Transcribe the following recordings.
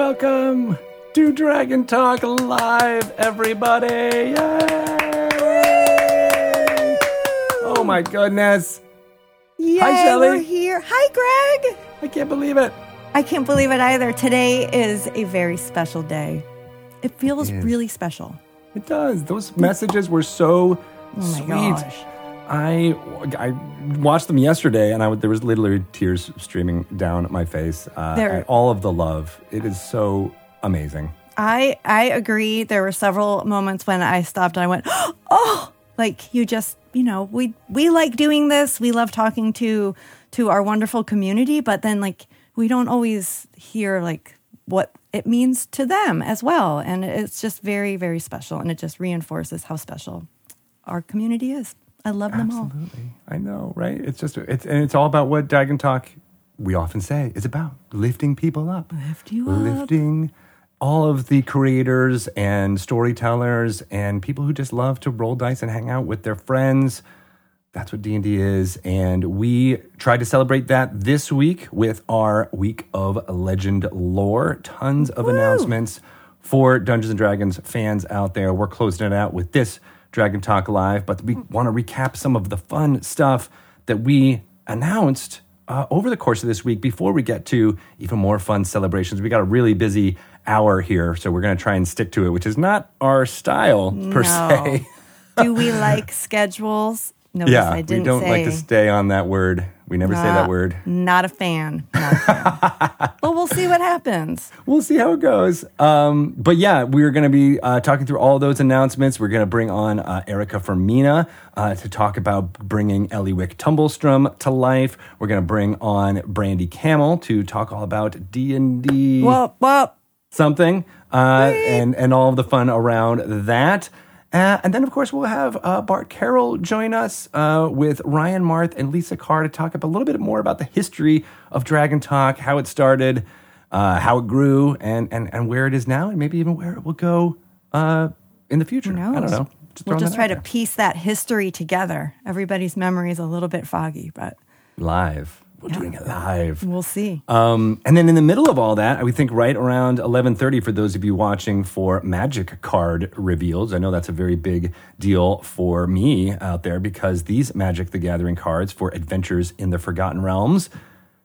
Welcome to Dragon Talk Live, everybody! Yay! Oh my goodness! Yay, Hi, Shelly. we're here. Hi, Greg. I can't believe it. I can't believe it either. Today is a very special day. It feels really special. It does. Those messages were so Oh my sweet. gosh. I I watched them yesterday, and I there was literally tears streaming down my face. Uh, all of the love. It is so amazing. I I agree. There were several moments when I stopped and I went, "Oh, like you just, you know, we we like doing this. We love talking to to our wonderful community, but then like we don't always hear like what it means to them as well, and it's just very very special and it just reinforces how special our community is. I love them all. Absolutely. I know, right? It's just it's and it's all about what Dragon Talk we often say is about lifting people up. Lift you up. Lifting all of the creators and storytellers and people who just love to roll dice and hang out with their friends. That's what D&D is and we tried to celebrate that this week with our week of legend lore. Tons of announcements for Dungeons and Dragons fans out there. We're closing it out with this Dragon Talk Live, but we want to recap some of the fun stuff that we announced uh, over the course of this week before we get to even more fun celebrations. We got a really busy hour here, so we're going to try and stick to it, which is not our style per No. se. Do we like schedules? Notice yeah, I we didn't don't say. like to stay on that word. We never say that word. Not a fan. Not a fan. well, we'll see what happens. we'll see how it goes. Um, but yeah, we're going to be uh, talking through all those announcements. We're going to bring on uh, Erika Fermina uh, to talk about bringing Ellywick Tumblestrum to life. We're going to bring on Brandy Camel to talk all about D and D Whoop, whoop. something uh, and and all of the fun around that. Uh, and then, of course, we'll have uh, Bart Carroll join us uh, with Ryan Marth and Lisa Carr to talk up a little bit more about the history of Dragon Talk, how it started, uh, how it grew, and, and, and where it is now, and maybe even where it will go uh, in the future. Who I don't know. We'll just try to there. piece that history together. Everybody's memory is a little bit foggy, but live. We're doing it live. we'll see. Um, and then in the middle of all that, I would think right around 11:30 for those of you watching for Magic card reveals. I know that's a very big deal for me out there because these Magic the Gathering cards for Adventures in the Forgotten Realms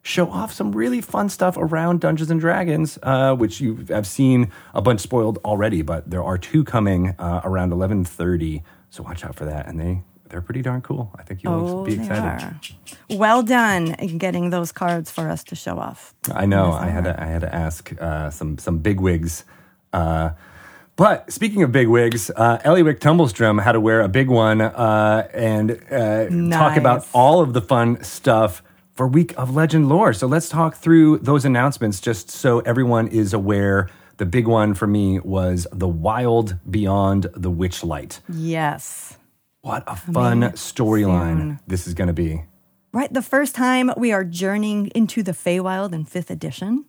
show off some really fun stuff around Dungeons and Dragons, uh, which you have seen a bunch spoiled already, but there are two coming uh, around 11:30, so watch out for that. And they they're pretty darn cool. I think you'll oh, be they excited. are. Well done in getting those cards for us to show off. I know. I had to, I had to ask uh, some some bigwigs. Uh, but speaking of big wigs, uh, Ellywick Tumblestrum had to wear a big one uh, and uh, talk about all of the fun stuff for Week of Legend Lore. So let's talk through those announcements just so everyone is aware. The big one for me was the Wild Beyond the Witchlight. Yes. What a fun storyline this is going to be. Right. The first time we are journeying into the Feywild in fifth edition.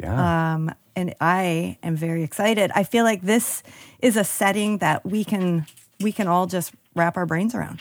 Yeah. Um, and I am very excited. I feel like this is a setting that we can we can all just wrap our brains around.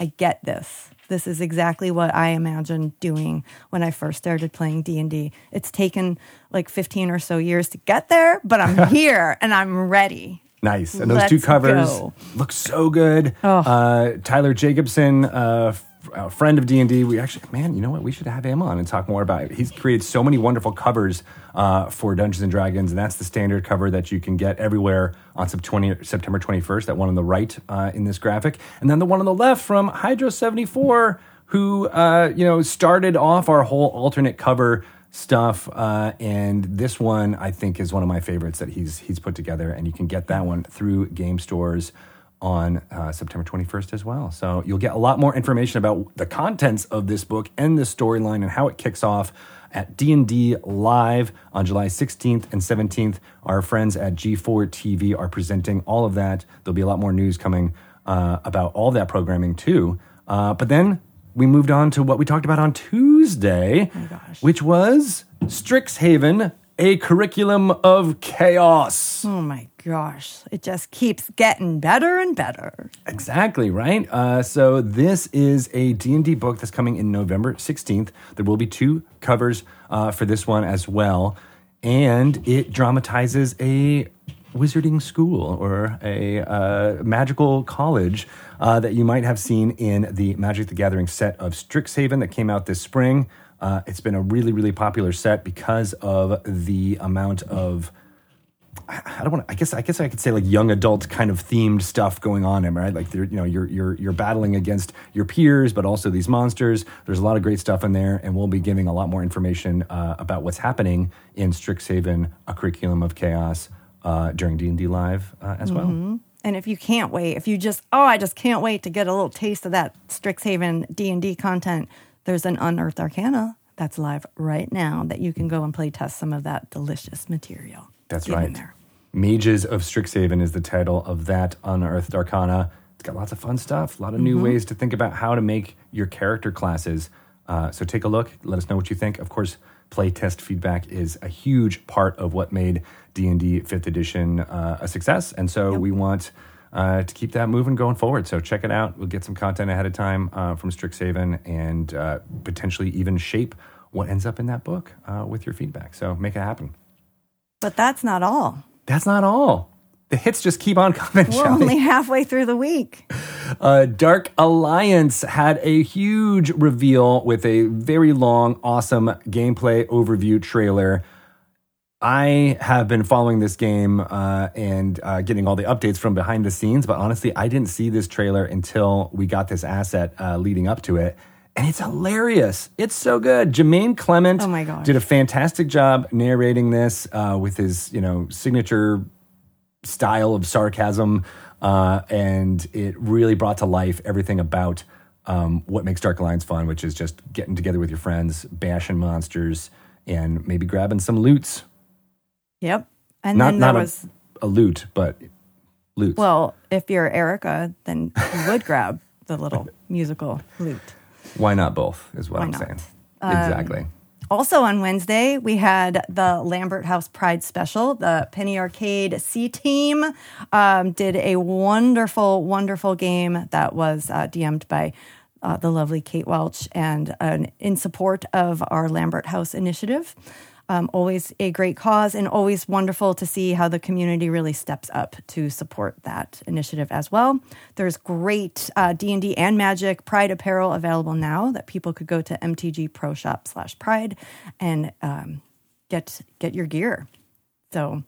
I get this. This is exactly what I imagined doing when I first started playing D&D. It's taken like 15 or so years to get there, but I'm here and I'm ready. Nice. And those two Let's covers go. look so good. Uh, Tyler Jacobson, uh, a friend of D&D, we actually, man, you know what? We should have him on and talk more about it. He's created so many wonderful covers uh, for Dungeons & Dragons, and that's the standard cover that you can get everywhere on Sep- 20, September 21st, that one on the right uh, in this graphic. And then the one on the left from Hydro74, who, uh, you know, started off our whole alternate cover stuff. Uh, and this one, I think, is one of my favorites that he's he's put together, and you can get that one through game stores on uh, September 21st as well. So you'll get a lot more information about the contents of this book and the storyline and how it kicks off at D&D Live on July 16th and 17th. Our friends at G4 TV are presenting all of that. There'll be a lot more news coming uh, about all that programming too. Uh, but then we moved on to what we talked about on Tuesday, which was Strixhaven, a curriculum of chaos. Oh my gosh. It just keeps getting better and better. Exactly right. Uh, so this is a D&D book that's coming in November 16th. There will be two covers uh, for this one as well. and it dramatizes a wizarding school or a uh, magical college uh, that you might have seen in the Magic the Gathering set of Strixhaven that came out this spring. Uh, it's been a really, really popular set because of the amount of I don't want to. I guess I guess I could say like young adult kind of themed stuff going on, in right? Like you know, you're you're you're battling against your peers, but also these monsters. There's a lot of great stuff in there, and we'll be giving a lot more information uh, about what's happening in Strixhaven, a curriculum of chaos, uh, during D and D Live uh, as well. Mm-hmm. And if you can't wait, if you just oh, I just can't wait to get a little taste of that Strixhaven D and D content, there's an Unearthed Arcana that's live right now that you can go and play test some of that delicious material. That's Get right. there. Mages of Strixhaven is the title of that Unearthed Arcana. It's got lots of fun stuff, a lot of new ways to think about how to make your character classes. Uh, so take a look. Let us know what you think. Of course, playtest feedback is a huge part of what made D&D 5th edition uh, a success. And so we want uh, to keep that moving going forward. So check it out. We'll get some content ahead of time uh, from Strixhaven and uh, potentially even shape what ends up in that book uh, with your feedback. So make it happen. But that's not all. That's not all. The hits just keep on coming. We're only halfway through the week. Uh, Dark Alliance had a huge reveal with a very long, awesome gameplay overview trailer. I have been following this game uh, and uh, getting all the updates from behind the scenes, but honestly, I didn't see this trailer until we got this asset uh, leading up to it. And it's hilarious. It's so good. Jemaine Clement Oh my did a fantastic job narrating this uh, with his, you know, signature style of sarcasm, uh, and it really brought to life everything about um, what makes Dark Alliance fun, which is just getting together with your friends, bashing monsters, and maybe grabbing some loots. Yep. And Not then there not was a, a loot, but loot. well, if you're Erika, then you would grab the little musical lute. Why not both? Is what Why I'm not? Um, saying. exactly. Also on Wednesday, we had the Lambert House Pride special. The Penny Arcade C team um, did a wonderful, wonderful game that was uh, DM'd by uh, the lovely Kate Welch and uh, in support of our Lambert House initiative. Um, always a great cause and always wonderful to see how the community really steps up to support that initiative as well. There's great uh, D&D and Magic Pride apparel available now that people could go to MTG Pro Shop slash Pride and um, get get your gear. So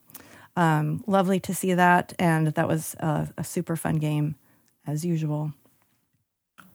um, lovely to see that, and that was a, a super fun game as usual.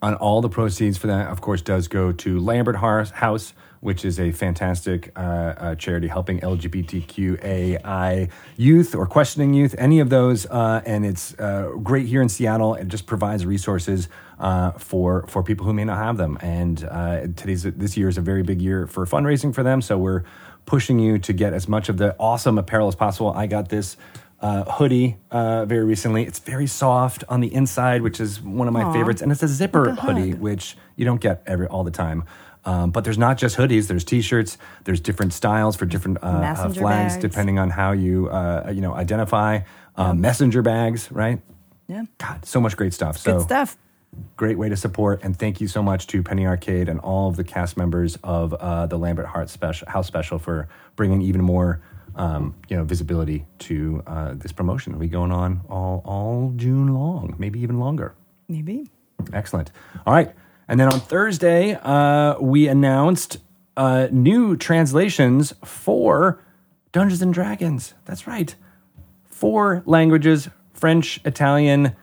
On all the proceeds for that, of course, does go to Lambert House, which is a fantastic uh, uh, charity helping LGBTQAI youth or questioning youth, any of those. Uh, and it's uh, great here in Seattle. It just provides resources uh, for for people who may not have them. And uh, today's this year is a very big year for fundraising for them. So we're pushing you to get as much of the awesome apparel as possible. I got this uh, hoodie uh, very recently. It's very soft on the inside, which is one of my Aw. favorites, and it's a zipper Like a hoodie, which you don't get every all the time. Um, but there's not just hoodies. There's T-shirts. There's different styles for different uh, uh, flags, bags. depending on how you uh, you know identify. Um, Messenger bags, right? Yeah, God, so much great stuff. good so stuff. great way to support and thank you so much to penny arcade and all of the cast members of uh, the lambert Hart special house special for bringing even more um, you know visibility to uh, this promotion. It'll be going on all, all june long maybe even longer. Maybe. excellent. All right. And then on thursday uh, we announced uh, new translations for dungeons and dragons. That's right. Four languages French, Italian,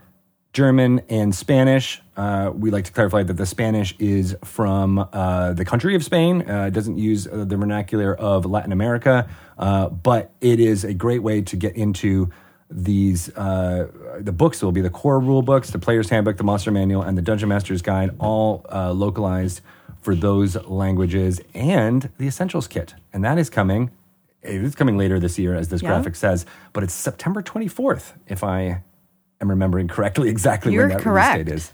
German, and Spanish. Uh, we like to clarify that the Spanish is from uh, the country of Spain. Uh, it doesn't use uh, the vernacular of Latin America, uh, but it is a great way to get into these. Uh, the books will be the core rule books, the Player's Handbook, the Monster Manual, and the Dungeon Master's Guide, all uh, localized for those languages, and the Essentials Kit. And that is coming. It is coming later this year, as this Yeah. graphic says, but it's September 24th, if I am remembering correctly exactly You're when that correct. release date is.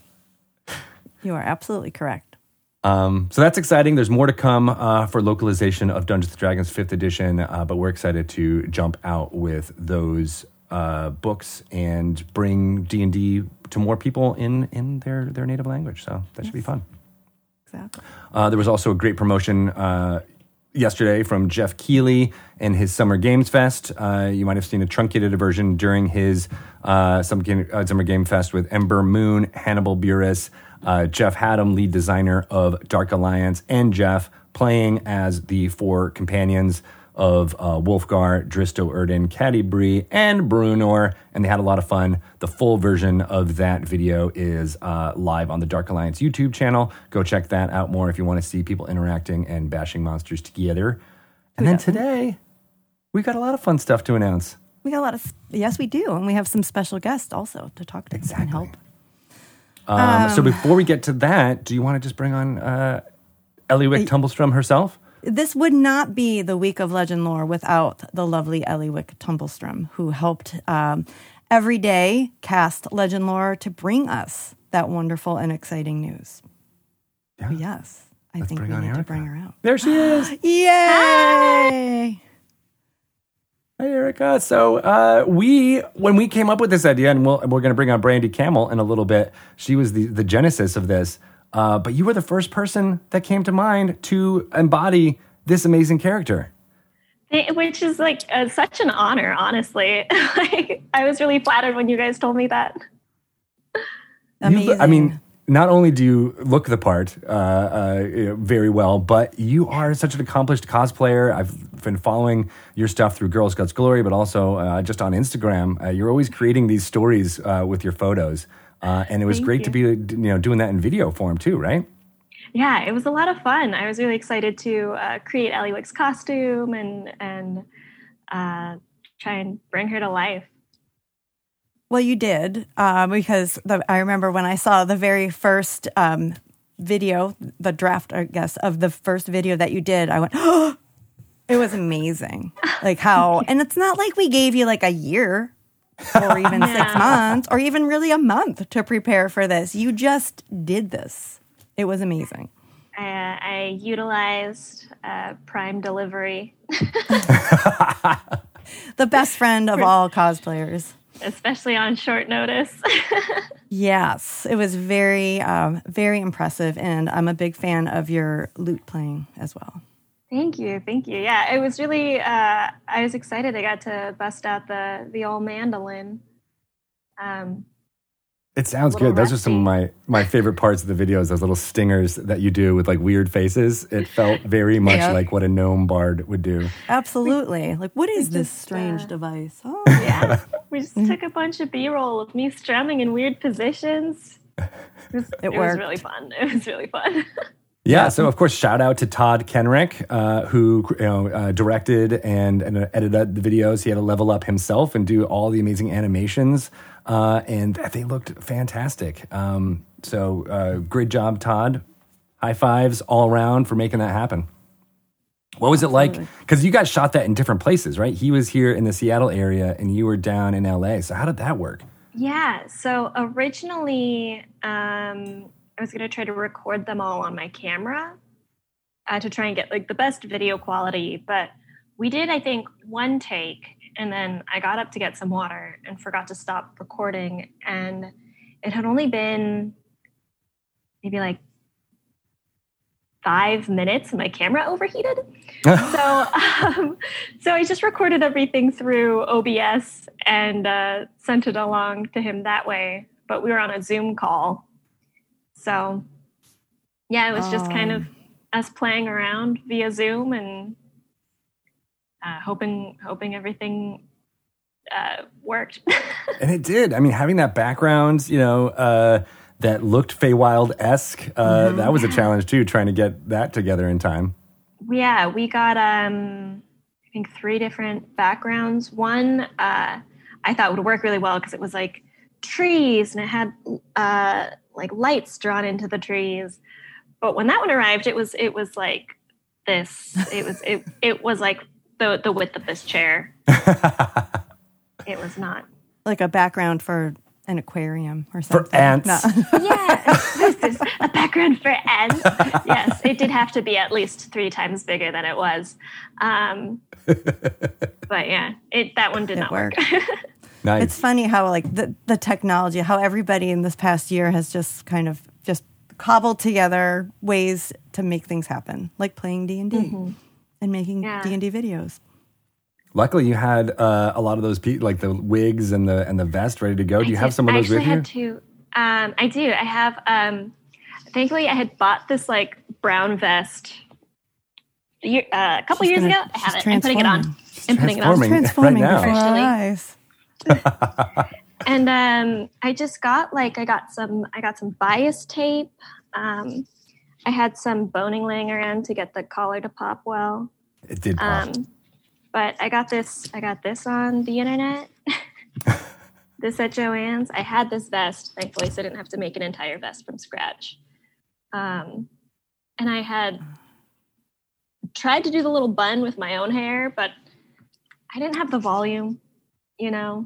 You are absolutely correct. Um, so that's exciting. There's more to come uh, for localization of Dungeons and Dragons 5th edition, uh, but we're excited to jump out with those uh, books and bring D&D to more people in, in their, their native language. So that should be fun. Exactly. Uh, there was also a great promotion uh, yesterday from Geoff Keighley and his Summer Games Fest. Uh, you might have seen a truncated version during his uh, Summer, Game, uh, Summer Game Fest with Ember Moon, Hannibal Buress, uh, Jeff Haddam, lead designer of Dark Alliance, and Jeff playing as the four companions of uh, Wulfgar, Drizzt Do'Urden, Catti-brie, and Bruenor, and they had a lot of fun. The full version of that video is uh, live on the Dark Alliance YouTube channel. Go check that out more if you want to see people interacting and bashing monsters together. And then today, we got a lot of fun stuff to announce. We got a lot of yes, we do, and we have some special guests also to talk to Exactly. and help. Um, so before we get to that, do you want to just bring on uh, Ellywick Tumblestrum herself? This would not be the week of legend lore without the lovely Ellywick Tumblestrum, who helped um, every day cast legend lore to bring us that wonderful and exciting news. Yeah. Yes, I Let's think we on need to bring her out. There she is. Yay! Hi, Erika. So uh, we, when we came up with this idea, and we'll, we're going to bring on Brandy Camel in a little bit. She was the, the genesis of this. Uh, but you were the first person that came to mind to embody this amazing character. Which is like uh, such an honor, honestly. like, I was really flattered when you guys told me that. You Amazing. look- I mean, not only do you look the part uh, uh, very well, but you are such an accomplished cosplayer. I've been following your stuff through Girls Guts Glory, but also uh, just on Instagram. Uh, you're always creating these stories uh, with your photos, uh, and it was Thank great to be you know doing that in video form too, right? Yeah, it was a lot of fun. I was really excited to uh, create Ellywick's costume and and uh, try and bring her to life. Well, you did uh, because the, I remember when I saw the very first um, video, the draft, I guess, of the first video that you did. I went, oh, it was amazing. Like how, and it's not like we gave you like a year or even six months or even really a month to prepare for this. You just did this. It was amazing. I, uh, I utilized uh, Prime Delivery, The best friend of all cosplayers. Especially on short notice. Yes, it was very, um, very impressive, and I'm a big fan of your lute playing as well. thank you, thank you. Yeah, it was really. Uh, I was excited. I got to bust out the the old mandolin. Um, It sounds Little good. Those are some of my, my favorite parts of the videos, those little stingers that you do with like weird faces. It felt very much Yeah. like what a gnome bard would do. Absolutely. Like, what is this just, strange uh, device? Oh, yeah, we just took a bunch of B roll of me strumming in weird positions. It was, it was really fun. It was really fun. Yeah, so of course, shout out to Todd Kenreck, uh, who you know uh, directed and, and edited the videos. He had to level up himself and do all the amazing animations, uh, and they looked fantastic. Um, so uh, great job, Todd. High fives all around for making that happen. What was it like? Because you guys shot that in different places, right? He was here in the Seattle area, and you were down in LA. So how did that work? Yeah. So originally, um, I was going to try to record them all on my camera uh, to try and get like the best video quality. But we did, I think, one take, and then I got up to get some water and forgot to stop recording. And it had only been maybe like five minutes, and my camera overheated. so um, so I just recorded everything through OBS and uh, sent it along to him that way. But we were on a Zoom call, so yeah, it was just kind of us playing around via Zoom and uh, hoping hoping everything uh, worked. And it did. I mean, having that background, you know, uh, that looked Feywild esque, uh, that was a challenge too, trying to get that together in time. yeah, we got um, I think three different backgrounds. One uh, I thought would work really well because it was like trees and it had uh, like lights drawn into the trees. But when that one arrived, it was it was like this. It was it it was like the the width of this chair. it was not. like a background for an aquarium or something. For ants. No. Yeah, this is a background for ants. Yes, it did have to be at least three times bigger than it was. Um, but yeah, it that one did not work. Nice. It's funny how like the, the technology, how everybody in this past year has just kind of just cobbled together ways to make things happen, like playing D and D. and making Yeah. D and D videos. Luckily, you had uh, a lot of those, pe- like the wigs and the and the vest, ready to go. Do you I have did- some of those with actually you? had two. Um, I do. I have. Um, thankfully, I had bought this like brown vest a, year, uh, a couple She's years gonna- ago. I have it. I'm putting it on. transforming. I'm putting it on. transforming. right Transforming now. before our eyes. And um, I just got like I got some I got some bias tape. Um, I had some boning laying around to get the collar to pop well. It did pop. Um, but I got this I got this on the internet. this at Joann's. I had this vest, thankfully, so I didn't have to make an entire vest from scratch. Um, and I had tried to do the little bun with my own hair, but I didn't have the volume, you know.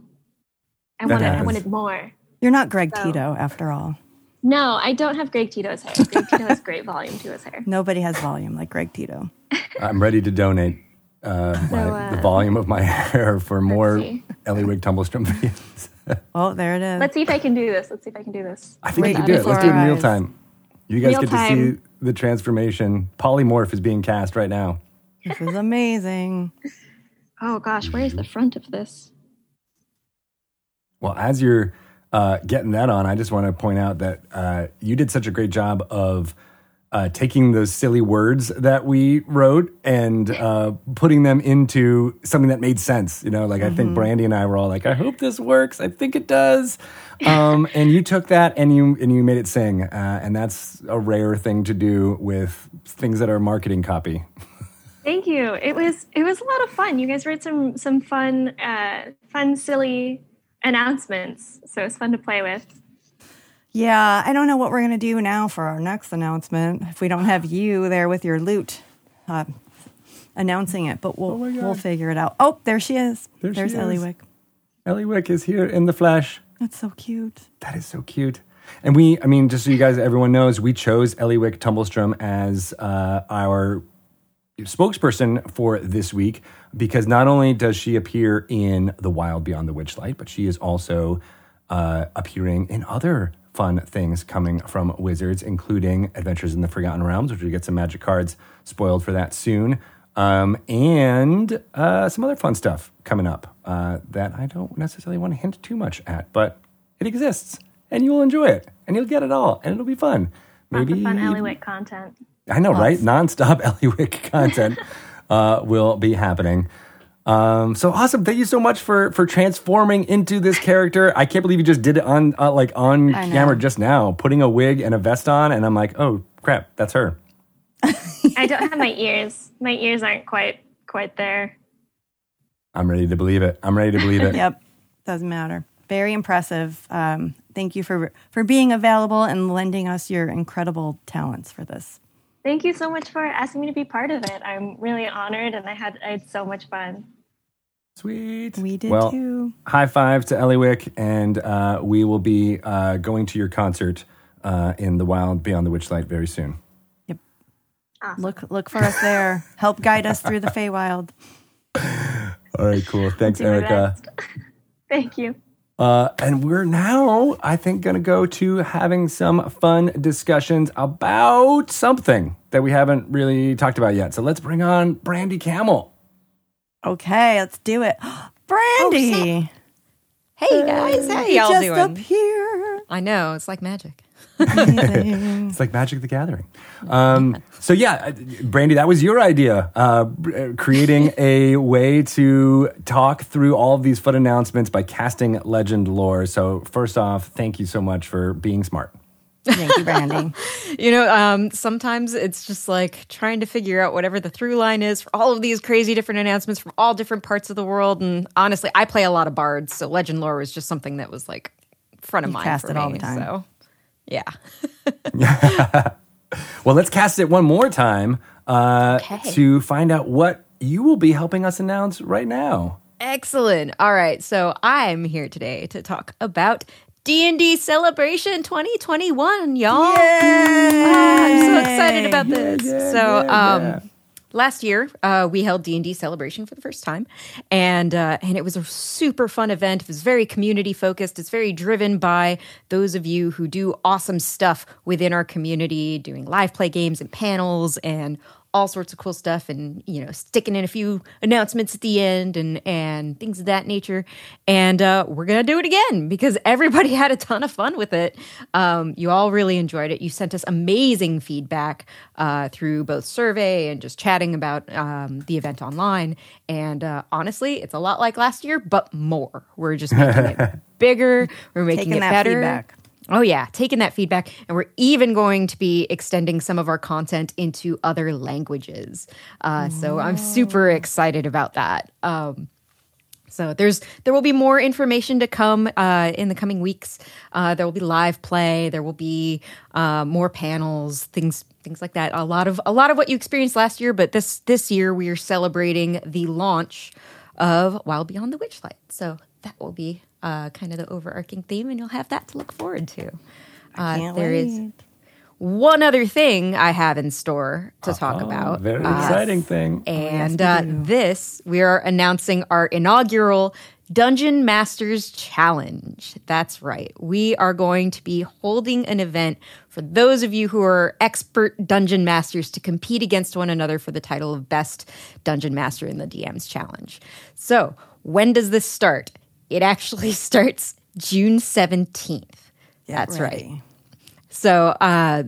I That wanted I wanted more. You're not Greg So- Tito, after all. No, I don't have Greg Tito's hair. Greg Tito has great volume to his hair. Nobody has volume like Greg Tito. I'm ready to donate uh, my, uh, the volume of my hair for more see. Ellie Tumblestrum videos. Oh, there it is. Let's see if I can do this. Let's see if I can do this. I think Wait, you can do it. Let's do it in real time. You guys Real get to see the transformation. Polymorph is being cast right now. this is amazing. Oh gosh, where's the front of this? Well, as you're uh, getting that on, I just want to point out that uh, you did such a great job of uh, taking those silly words that we wrote and uh, putting them into something that made sense. You know, like I think Brandy and I were all like, "I hope this works. I think it does." Um, and you took that and you and you made it sing, uh, and that's a rare thing to do with things that are marketing copy. Thank you. It was it was a lot of fun. You guys wrote some some fun uh, fun silly announcements, so it's fun to play with. Yeah, I don't know what we're going to do now for our next announcement if we don't have you there with your loot uh, announcing it, but we'll, Oh we'll figure it out. Oh, there she is. There she There's Ellywick. Ellie Wick is here in the flesh. That's so cute. That is so cute. And we, I mean, just so you guys, everyone knows, we chose Ellywick Tumblestrum as uh, our spokesperson for this week because not only does she appear in The Wild Beyond the Witchlight, but she is also uh, appearing in other fun things coming from Wizards, including Adventures in the Forgotten Realms, which we get some magic cards spoiled for that soon, um, and uh, some other fun stuff coming up uh, that I don't necessarily want to hint too much at, but it exists, and you'll enjoy it, and you'll get it all, and it'll be fun. Lots Maybe of fun Ellywick content. I know, right? Nonstop Ellywick content uh, will be happening. Um, so awesome! Thank you so much for for transforming into this character. I can't believe you just did it on uh, like on camera just now, putting a wig and a vest on, and I'm like, oh crap, that's her. I don't have my ears. My ears aren't quite quite there. I'm ready to believe it. I'm ready to believe it. Yep, doesn't matter. Very impressive. Um, thank you for for being available and lending us your incredible talents for this. Thank you so much for asking me to be part of it. I'm really honored, and I had I had so much fun. Sweet. We did well, too. High five to Ellywick, and uh, we will be uh, going to your concert uh, in the wild beyond the witchlight very soon. Yep. Awesome. Look look for us there. Help guide us through the Feywild. All right, cool. Thanks, Erika. Thank you. Uh, and we're now, I think, going to go to having some fun discussions about something that we haven't really talked about yet. So let's bring on Brandy Camel. Okay, let's do it. Brandy, Hey guys, how y'all just doing? up here. I know it's like magic. Amazing. It's like Magic the Gathering. Um, so, yeah, uh, Brandy, that was your idea, uh, uh, creating a way to talk through all of these fun announcements by casting legend lore. So, first off, thank you so much for being smart. Thank you, Brandy. You know, um, sometimes it's just like trying to figure out whatever the through line is for all of these crazy different announcements from all different parts of the world. And honestly, I play a lot of bards, so legend lore was just something that was like front of You mind cast for it me. all the time. So, yeah. Well, let's cast it one more time uh, Okay. to find out what you will be helping us announce right now. Excellent. All right, so I'm here today to talk about D&D Celebration 2021, y'all. Ah, I'm so excited about this. yeah, so, yeah, um. Last year uh, we held D&D Celebration for the first time, and uh, and it was a super fun event. It was very community focused. It's very driven by those of you who do awesome stuff within our community, doing live play games and panels and all sorts of cool stuff and you know sticking in a few announcements at the end and and things of that nature. And uh, we're gonna do it again because everybody had a ton of fun with it. Um, you all really enjoyed it. You sent us amazing feedback uh, through both survey and just chatting about um, the event online. And uh, honestly it's a lot like last year but more. We're just making it bigger. We're making Taking it that better. feedback. Oh, yeah, taking that feedback. And we're even going to be extending some of our content into other languages. Uh, so I'm super excited about that. Um, so there's there will be more information to come uh, in the coming weeks. Uh, there will be live play. There will be uh, more panels, things things like that. A lot of a lot of what you experienced last year, but this this year we are celebrating the launch of Wild Beyond the Witchlight. So that will be uh, kind of the overarching theme, and you'll have that to look forward to. Uh, Can't there is wait. one other thing I have in store to talk Oh, about. Very Uh, exciting thing. and uh, this, we are announcing our inaugural Dungeon Masters Challenge. That's right. We are going to be holding an event for those of you who are expert dungeon masters to compete against one another for the title of Best Dungeon Master in the DM's Challenge. So, when does this start? It actually starts June 17th. Get That's ready. right. So uh,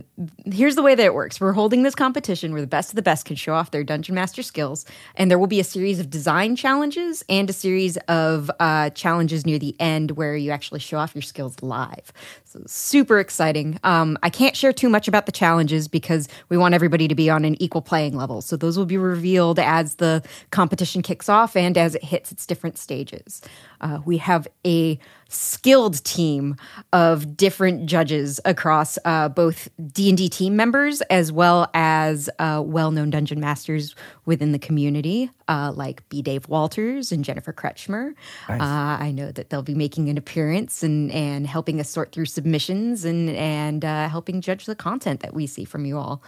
here's the way that it works. We're holding this competition where the best of the best can show off their dungeon master skills, and there will be a series of design challenges and a series of uh, challenges near the end where you actually show off your skills live. So super exciting. Um, I can't share too much about the challenges because we want everybody to be on an equal playing level. So those will be revealed as the competition kicks off and as it hits its different stages. Uh, we have a skilled team of different judges across uh, both d&d team members as well as uh, well-known dungeon masters within the community uh, like b. Dave walters and jennifer kretchmer. Uh, i know that they'll be making an appearance and, and helping us sort through submissions and, and uh, helping judge the content that we see from you all.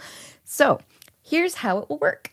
So here's how it will work.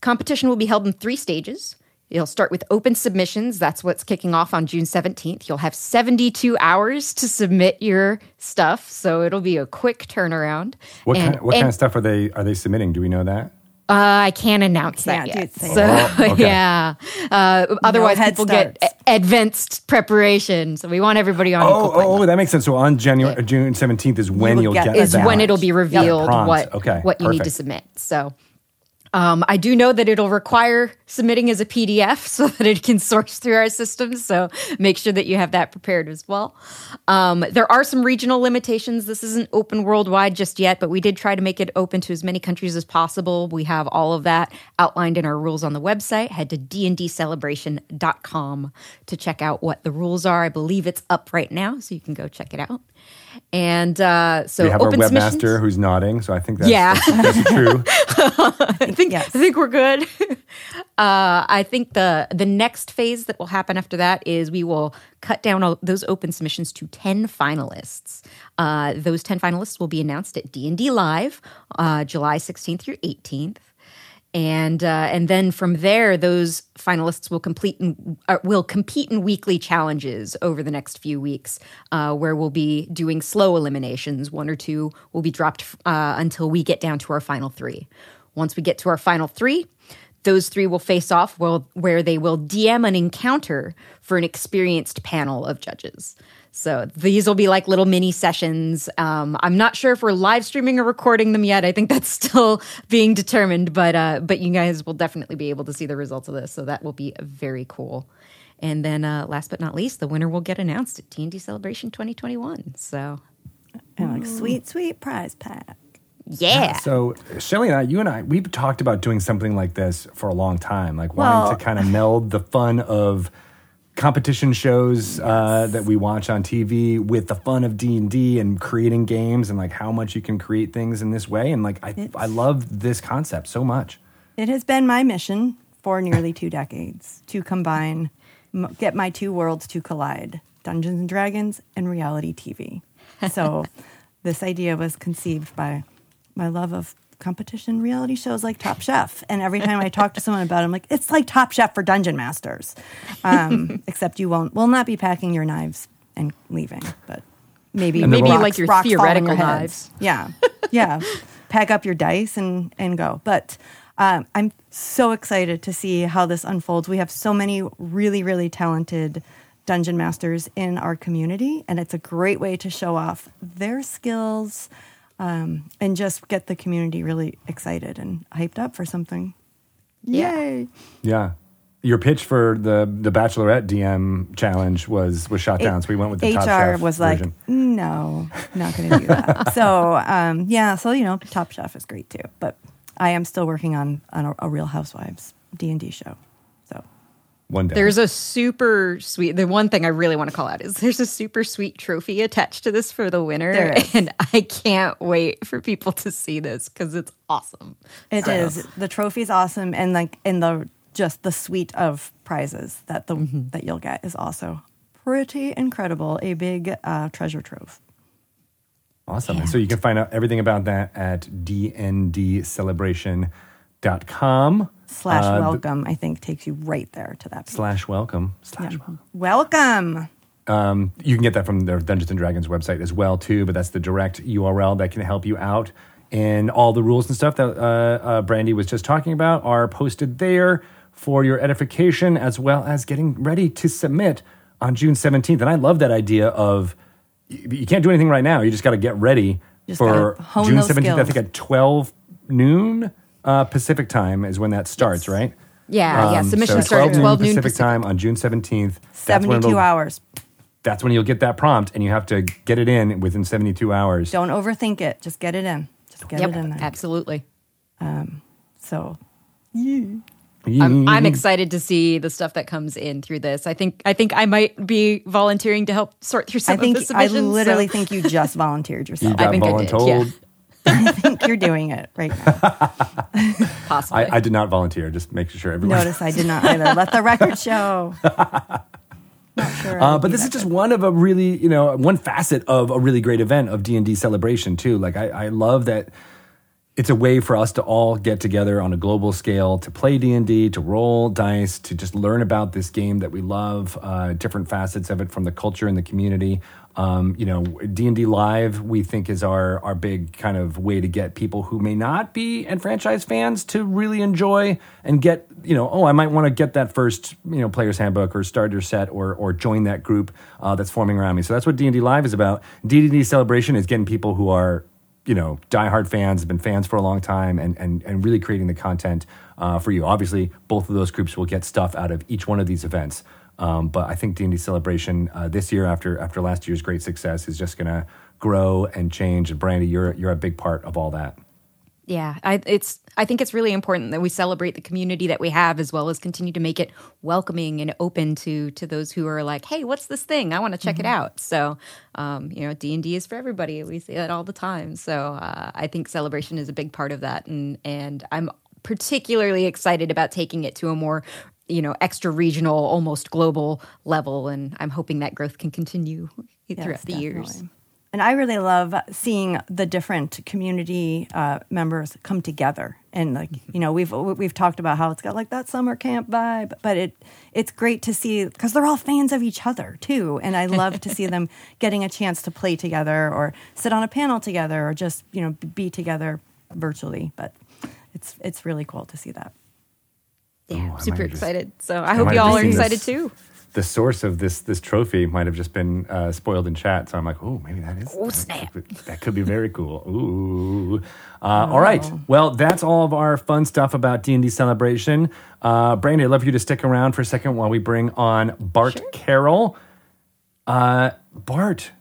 Competition will be held in three stages. It'll start with open submissions. That's what's kicking off on June 17th. You'll have 72 hours to submit your stuff, so it'll be a quick turnaround. What, And- kind, what kind of stuff are they are they submitting? Do we know that? Uh, I can't announce that Can't yet. So Oh, okay. yeah, uh, otherwise head people get a- advanced preparation. So we want everybody on. equal Oh, oh, that makes sense. So on January, June seventeenth is when will you'll get get, is that. when it'll be revealed Prompt. what Okay, what you need to submit. So um, I do know that it'll require submitting as a PDF so that it can source through our systems. So make sure that you have that prepared as well. Um, there are some regional limitations. This isn't open worldwide just yet, but we did try to make it open to as many countries as possible. We have all of that outlined in our rules on the website. Head to dndcelebration.com to check out what the rules are. I believe it's up right now, so you can go check it out. And uh, so We have our open submissions- webmaster who's nodding, so I think that's, Yeah. that's, that's true. I think Yes. I think we're good. uh, I think the the next phase that will happen after that is we will cut down all those open submissions to ten finalists. Uh, those ten finalists will be announced at D and D Live, uh, July sixteenth through eighteenth. And uh, and then from there, those finalists will complete in, uh, will compete in weekly challenges over the next few weeks, uh, where we'll be doing slow eliminations. One or two will be dropped uh, until we get down to our final three. Once we get to our final three, those three will face off well, where they will DM an encounter for an experienced panel of judges. So these will be like little mini sessions. Um, I'm not sure if we're live streaming or recording them yet. I think that's still being determined, but uh, but you guys will definitely be able to see the results of this. So that will be very cool. And then uh, last but not least, the winner will get announced at D&D Celebration 2021. So And like sweet, sweet prize pack. yeah. So Shelly and I, you and I, we've talked about doing something like this for a long time, like wanting to kind of meld the fun of competition shows uh, that we watch on TV with the fun of D and D and creating games and like how much you can create things in this way. And like I, I love this concept so much. It has been my mission for nearly two decades to combine, m- get my two worlds to collide Dungeons and Dragons and reality TV. So, this idea was conceived by my love of competition reality shows like Top Chef. And every time I talk to someone about it, I'm like, it's like Top Chef for Dungeon Masters. Um, except you won't, will not be packing your knives and leaving. But maybe And Maybe rocks- like your rocks fall on theoretical your heads. knives. Yeah, yeah. Pack up your dice and and go. But um, I'm so excited to see how this unfolds. We have so many really really talented dungeon masters in our community, and it's a great way to show off their skills um, and just get the community really excited and hyped up for something. Yeah. Yay! Yeah. Your pitch for the the Bachelorette DM challenge was was shot down, so we went with the HR Top Chef was like, version. no, not going to do that. so um, yeah, so you know, Top Chef is great too, but I am still working on on a, a Real Housewives D and D show. So one day. There's a super sweet. The one thing I really want to call out is there's a super sweet trophy attached to this for the winner, There is. and I can't wait for people to see this because it's awesome. it is the trophy's awesome, and like in the just the suite of prizes that the that you'll get is also pretty incredible. A big uh, treasure trove. Awesome. And so you can find out everything about that at dndcelebration.com. Slash Uh, welcome, I think takes you right there to that. page. slash welcome. Slash welcome. Welcome. Um, you can get that from their Dungeons and Dragons website as well too, but that's the direct URL that can help you out. And all the rules and stuff that uh, uh, Brandy was just talking about are posted there for your edification, as well as getting ready to submit on June seventeenth. And I love that idea of you you can't do anything right now. You just got to get ready Just for June those seventeenth. I think at twelve noon uh, Pacific time is when that starts, right? Yeah, yeah. Submission Submissions so start at 12 noon Pacific, Pacific. time on June seventeenth. Seventy-two hours. That's when you'll get that prompt, and you have to get it in within 72 hours. Don't overthink it. Just get it in. Just get Yep, it in there. absolutely. So I'm. I'm excited to see the stuff that comes in through this. I think I think I might be volunteering to help sort through some I think of the I submissions. literally so- think you just volunteered You yourself. got think I did, voluntold. yeah. I think you're doing it right now. possibly. I, I did not volunteer. Just making sure everyone. Notice I did not either. Let the record show. Not sure. Uh, but this is just good. one of a really, you know, one facet of a really great event of D and D celebration too. Like I, I love that it's a way for us to all get together on a global scale to play d&d to roll dice to just learn about this game that we love uh, different facets of it from the culture and the community um, you know d&d live we think is our, our big kind of way to get people who may not be enfranchised fans to really enjoy and get you know oh i might want to get that first you know player's handbook or starter set or, or join that group uh, that's forming around me so that's what d&d live is about d&d celebration is getting people who are you know, diehard fans, have been fans for a long time, and and and really creating the content uh, for you. Obviously, both of those groups will get stuff out of each one of these events. Um, but I think D and D Celebration uh, this year, after after last year's great success, is just going to grow and change. And Brandy, you're you're a big part of all that. Yeah, I, it's. I think it's really important that we celebrate the community that we have, as well as continue to make it welcoming and open to to those who are like, "Hey, what's this thing? I want to check it out." So, um, you know, D and D is for everybody. We say that all the time. So, uh, I think celebration is a big part of that, and and I'm particularly excited about taking it to a more you know extra regional almost global level and i'm hoping that growth can continue throughout Yes, the years. And I really love seeing the different community uh, members come together. And like you know, we've we've talked about how it's got like that summer camp vibe, but it it's great to see because they're all fans of each other too. And I love to see them getting a chance to play together or sit on a panel together or just you know be together virtually. But it's it's really cool to see that. Oh, yeah might super have just- excited so I hope you all are excited this- too The source of this this trophy might have just been uh, spoiled in chat, so I'm like, oh, maybe that is. Oh, that snap. could be- That could be very cool. Ooh. Uh, All right. Well, that's all of our fun stuff about D and D celebration. Uh, Brandy, I'd love for you to stick around for a second while we bring on Bart Carroll. Uh, Bart,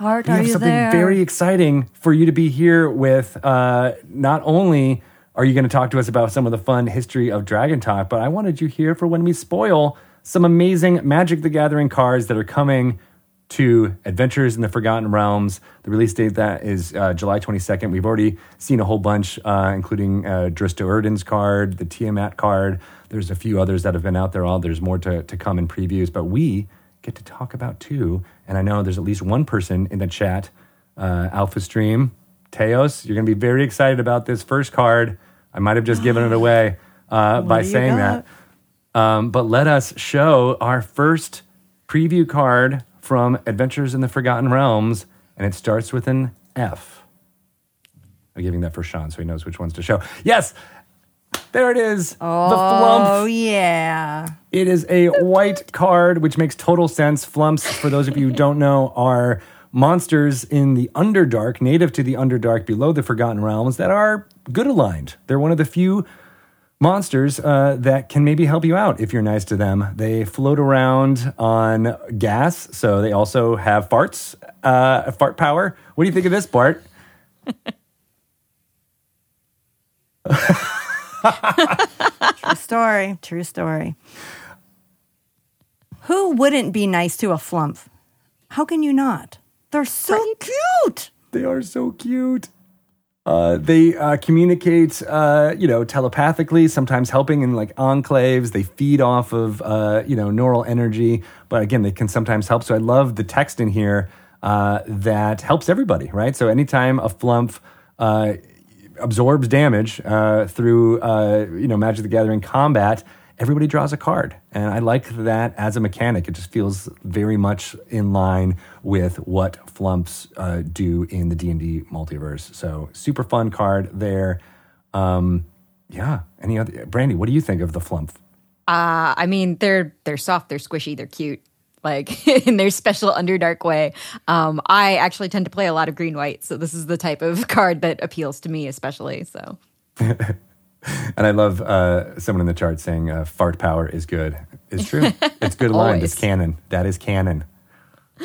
Art, we are have you something there? very exciting for you to be here with. Uh, not only are you going to talk to us about some of the fun history of Dragon Talk, but I wanted you here for when we spoil some amazing Magic the Gathering cards that are coming to Adventures in the Forgotten Realms. The release date that is uh, July 22nd. We've already seen a whole bunch, uh, including uh, Drizzt Do'Urden's card, the Tiamat card. There's a few others that have been out there. All there's more to, to come in previews, but we get to talk about two. And I know there's at least one person in the chat, uh, Alphastream, Teos. You're going to be very excited about this first card. I might have just given it away uh, by saying that. Um, but let us show our first preview card from Adventures in the Forgotten Realms, and it starts with an F. I'm giving that for Sean so he knows which ones to show. Yes, there it is. Oh, the Flump. yeah. It is a white card, which makes total sense. Flumps, for those of you who don't know, are monsters in the Underdark, native to the Underdark below the Forgotten Realms, that are good aligned. They're one of the few monsters uh, that can maybe help you out if you're nice to them. They float around on gas, so they also have farts, uh, fart power. What do you think of this, Bart? True story. True story. Who wouldn't be nice to a flump? How can you not? They're so cute. They are so cute. Uh, they uh, communicate, uh, you know, telepathically. Sometimes helping in like enclaves. They feed off of, uh, you know, neural energy. But again, they can sometimes help. So I love the text in here uh, that helps everybody, right? So anytime a flump absorbs damage through, you know, Magic the Gathering combat, everybody draws a card. And I like that as a mechanic. It just feels very much in line with what flumps uh, do in the D&D multiverse. So super fun card there. Um, yeah. Any other Brandy, what do you think of the flump? Uh, I mean, they're they're soft, they're squishy, they're cute. Like in their special underdark way. Um, I actually tend to play a lot of green white, so this is the type of card that appeals to me especially. So and I love uh, someone in the chat saying uh, "fart power is good." It's true. It's good line. It's canon. That is canon.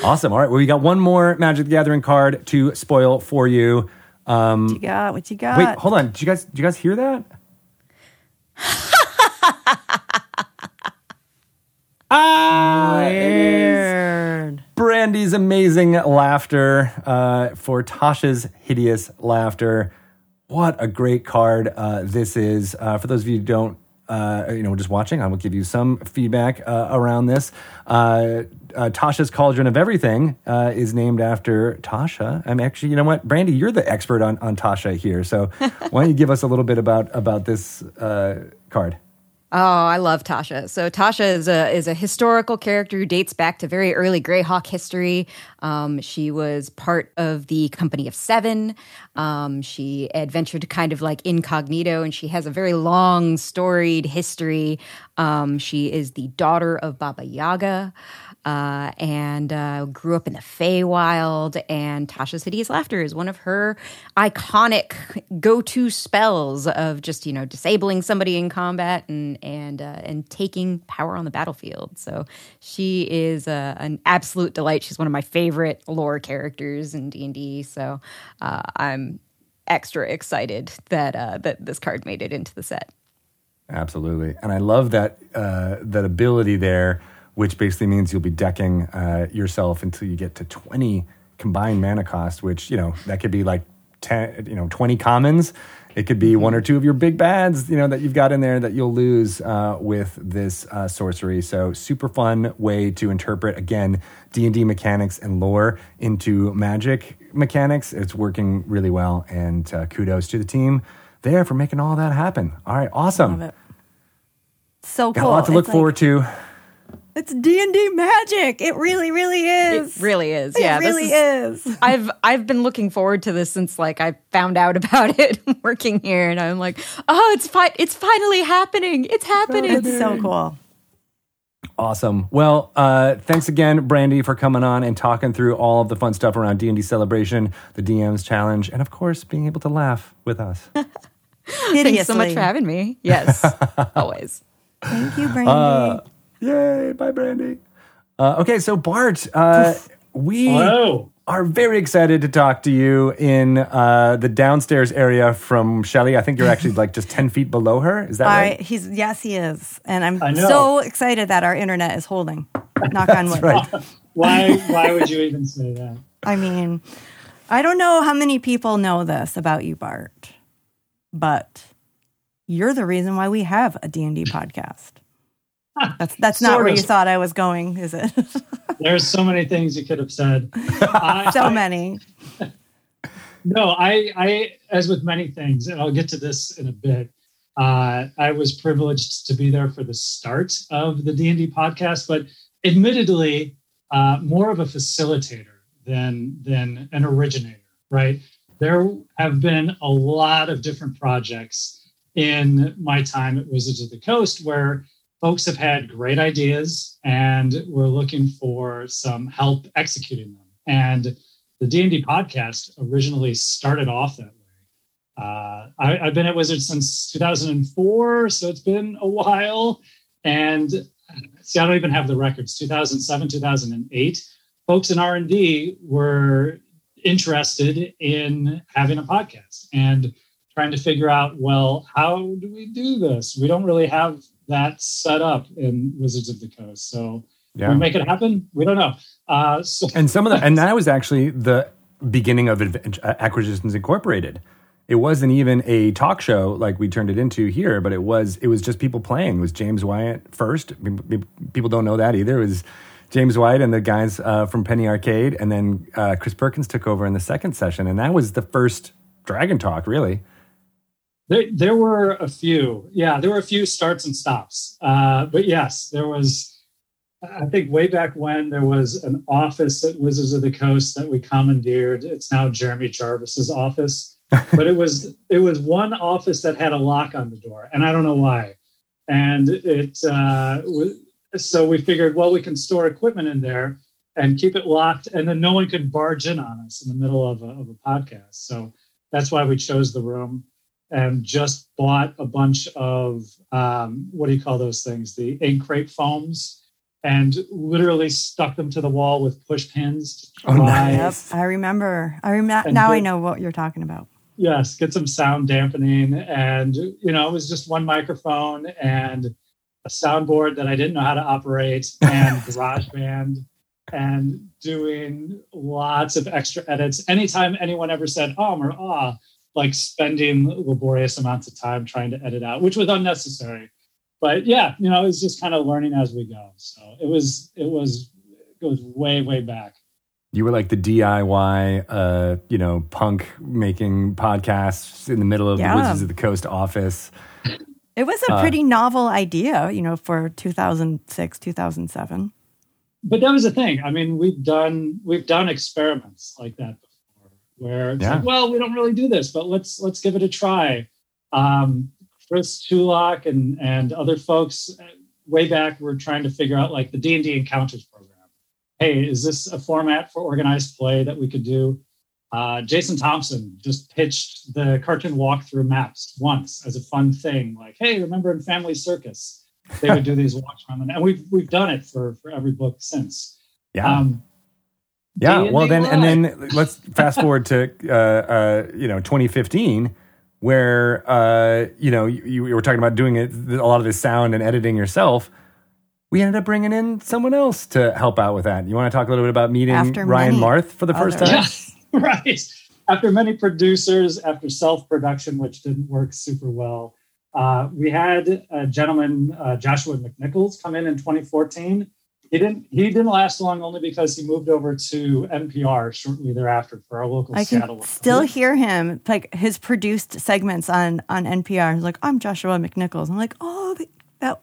Awesome. All right. Well, we got one more Magic the Gathering card to spoil for you. Um, what you got? What you got? Wait, hold on. Did you guys? Did you guys hear that? ah, Weird. Brandy's amazing laughter uh, for Tasha's hideous laughter. What a great card uh, this is. Uh, for those of you who don't, uh, you know, just watching, I will give you some feedback uh, around this. Uh, uh, Tasha's Cauldron of Everything is named after Tasha. I'm actually, you know what, Brandy, you're the expert on, on Tasha here. So why don't you give us a little bit about about this card? Oh, I love Tasha. So Tasha is a is a historical character who dates back to very early Greyhawk history. Um, she was part of the Company of Seven. Um, she adventured kind of like incognito, and she has a very long, storied history. Um, she is the daughter of Baba Yaga uh, and uh, grew up in the Feywild. And Tasha's Hideous Laughter is one of her iconic go-to spells of just you know disabling somebody in combat and and uh, and taking power on the battlefield. So she is uh, an absolute delight. She's one of my favorite lore characters in D and D. So uh, I'm extra excited that uh, that this card made it into the set. Absolutely, and I love that that ability there which basically means you'll be decking uh, yourself until you get to 20 combined mana cost, which, you know, that could be like 10, you know, 20 commons. It could be one or two of your big bads, you know, that you've got in there that you'll lose uh, with this uh, sorcery. So super fun way to interpret again D and D mechanics and lore into Magic mechanics. It's working really well, and uh, kudos to the team there for making all that happen. All right, awesome. So got cool. a lot to look it's forward to. It's D and D magic. It really, really is. It really is. Yeah, It Yeah, really is, is. I've I've been looking forward to this since like I found out about it working here, and I'm like, oh, it's fi- it's finally happening. It's happening. It's so cool. Awesome. Well, uh, thanks again, Brandy, for coming on and talking through all of the fun stuff around D and D celebration, the DMs challenge, and of course, being able to laugh with us. Thanks so much for having me. Yes, always. Thank you, Brandy. Uh, yay! Bye, Brandy. Uh, okay, so Bart, uh, we Hello. are very excited to talk to you in uh, the downstairs area from Shelly. I think you're actually like just ten feet below her. Is that I, right? he's yes, he is, and I'm know. so excited that our internet is holding. Knock on wood. right. Why? Why would you even say that? I mean, I don't know how many people know this about you, Bart, but you're the reason why we have a D&D podcast. That's that's not where you thought I was going, is it? There's so many things you could have said. I, so many. No, I, I, as with many things, and I'll get to this in a bit. Uh, I was privileged to be there for the start of the D and D podcast, but admittedly, uh, more of a facilitator than than an originator, right? There have been a lot of different projects in my time at Wizards of the Coast where folks have had great ideas and we're looking for some help executing them. And the D&D podcast originally started off that way. Uh, I, have been at Wizards since 2004, so it's been a while. And see, I don't even have the records. 2007, 2008, folks in R&D were interested in having a podcast and trying to figure out, well, how do we do this? We don't really have that set up in Wizards of the Coast. So yeah. we make it happen? We don't know. Uh, so- and some of the, and that was actually the beginning of Acquisitions Incorporated. It wasn't even a talk show like we turned it into here, but it was it was just people playing. It was James Wyatt first. People don't know that either. It was James Wyatt and the guys uh, from Penny Arcade, and then uh, Chris Perkins took over in the second session, and that was the first Dragon Talk, really. There, there were a few, yeah, there were a few starts and stops, uh, but yes, there was. I think way back when there was an office at Wizards of the Coast that we commandeered. It's now Jeremy Jarvis's office, but it was it was one office that had a lock on the door, and I don't know why. And it uh, so we figured, well, we can store equipment in there and keep it locked, and then no one could barge in on us in the middle of a, of a podcast. So that's why we chose the room and just bought a bunch of um, what do you call those things? The egg crate foams and literally stuck them to the wall with push pins. Oh, nice. Yep, I remember. I remember. Now I know what you're talking about. Yes, get some sound dampening, and you know, it was just one microphone and a soundboard that I didn't know how to operate, and GarageBand, and doing lots of extra edits. Anytime anyone ever said "um" or "ah," like spending laborious amounts of time trying to edit out, which was unnecessary. But yeah, you know, it was just kind of learning as we go. So it was, it was, it goes way, way back. You were like the DIY, uh, you know, punk making podcasts in the middle of yeah. the Wizards of the Coast office. It was a uh, pretty uh, novel idea, you know, for 2006, 2007. But that was the thing. I mean, we've done we've done experiments like that where it's yeah. like, well, we don't really do this, but let's let's give it a try. Um, Chris Tulach and and other folks uh, way back were trying to figure out like the D and D Encounters program. Hey, is this a format for organized play that we could do? Uh, Jason Thompson just pitched the cartoon walkthrough maps once as a fun thing. Like, hey, remember in Family Circus, they would do these walks around, and we've we've done it for for every book since. Yeah. Um, yeah. Well, then, and then let's fast forward to uh, uh, you know 2015, where uh, you know you, you, were talking about doing it a lot of the sound and editing yourself. We ended up bringing in someone else to help out with that. You want to talk a little bit about meeting after Ryan Marth for the first time? Yeah, right. After many producers, after self production, which didn't work super well, uh, we had a gentleman, uh, Joshua McNichols, come in in 2014 he didn't he didn't last long only because he moved over to NPR shortly thereafter for our local I Seattle. Can still hear him like his produced segments on on NPR. He's like, "I'm Joshua McNichols." I'm like, "Oh, that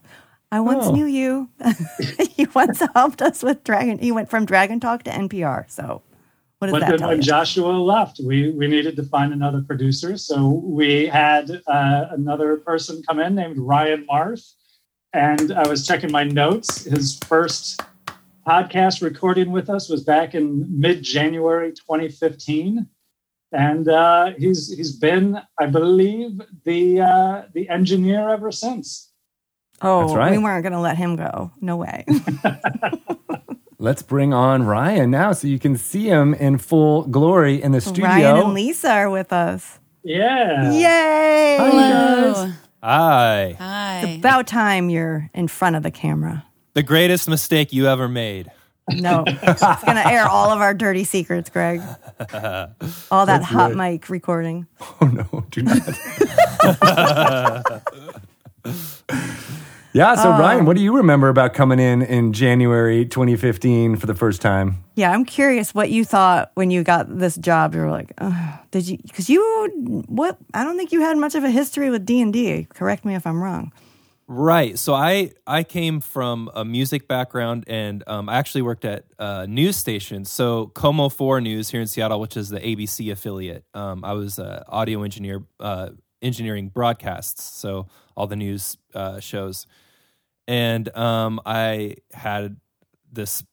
I once oh. knew you. he once helped us with Dragon. He went from Dragon Talk to NPR. So, what does but that tell when you? Joshua left, we we needed to find another producer. So we had uh, another person come in named Ryan Marth and I was checking my notes. His first podcast recording with us was back in mid January 2015. And uh, he's he's been, I believe, the uh, the engineer ever since. Oh, right. we weren't going to let him go. No way. Let's bring on Ryan now, so you can see him in full glory in the studio. Ryan and Lisa are with us. Yeah. Yay! Hello. Hi. Hi. It's about time you're in front of the camera. The greatest mistake you ever made. No, it's going to air all of our dirty secrets, Greg. All that That's hot right. mic recording. Oh, no, do not. Yeah. So, um, Ryan, what do you remember about coming in in January 2015 for the first time? Yeah, I'm curious what you thought when you got this job. You were like, did you? Because you, what? I don't think you had much of a history with D and D. Correct me if I'm wrong. Right. So I I came from a music background, and um, I actually worked at uh, news stations. So KOMO Four News here in Seattle, which is the ABC affiliate. Um, I was an audio engineer, uh, engineering broadcasts, so all the news uh, shows, and um, I had this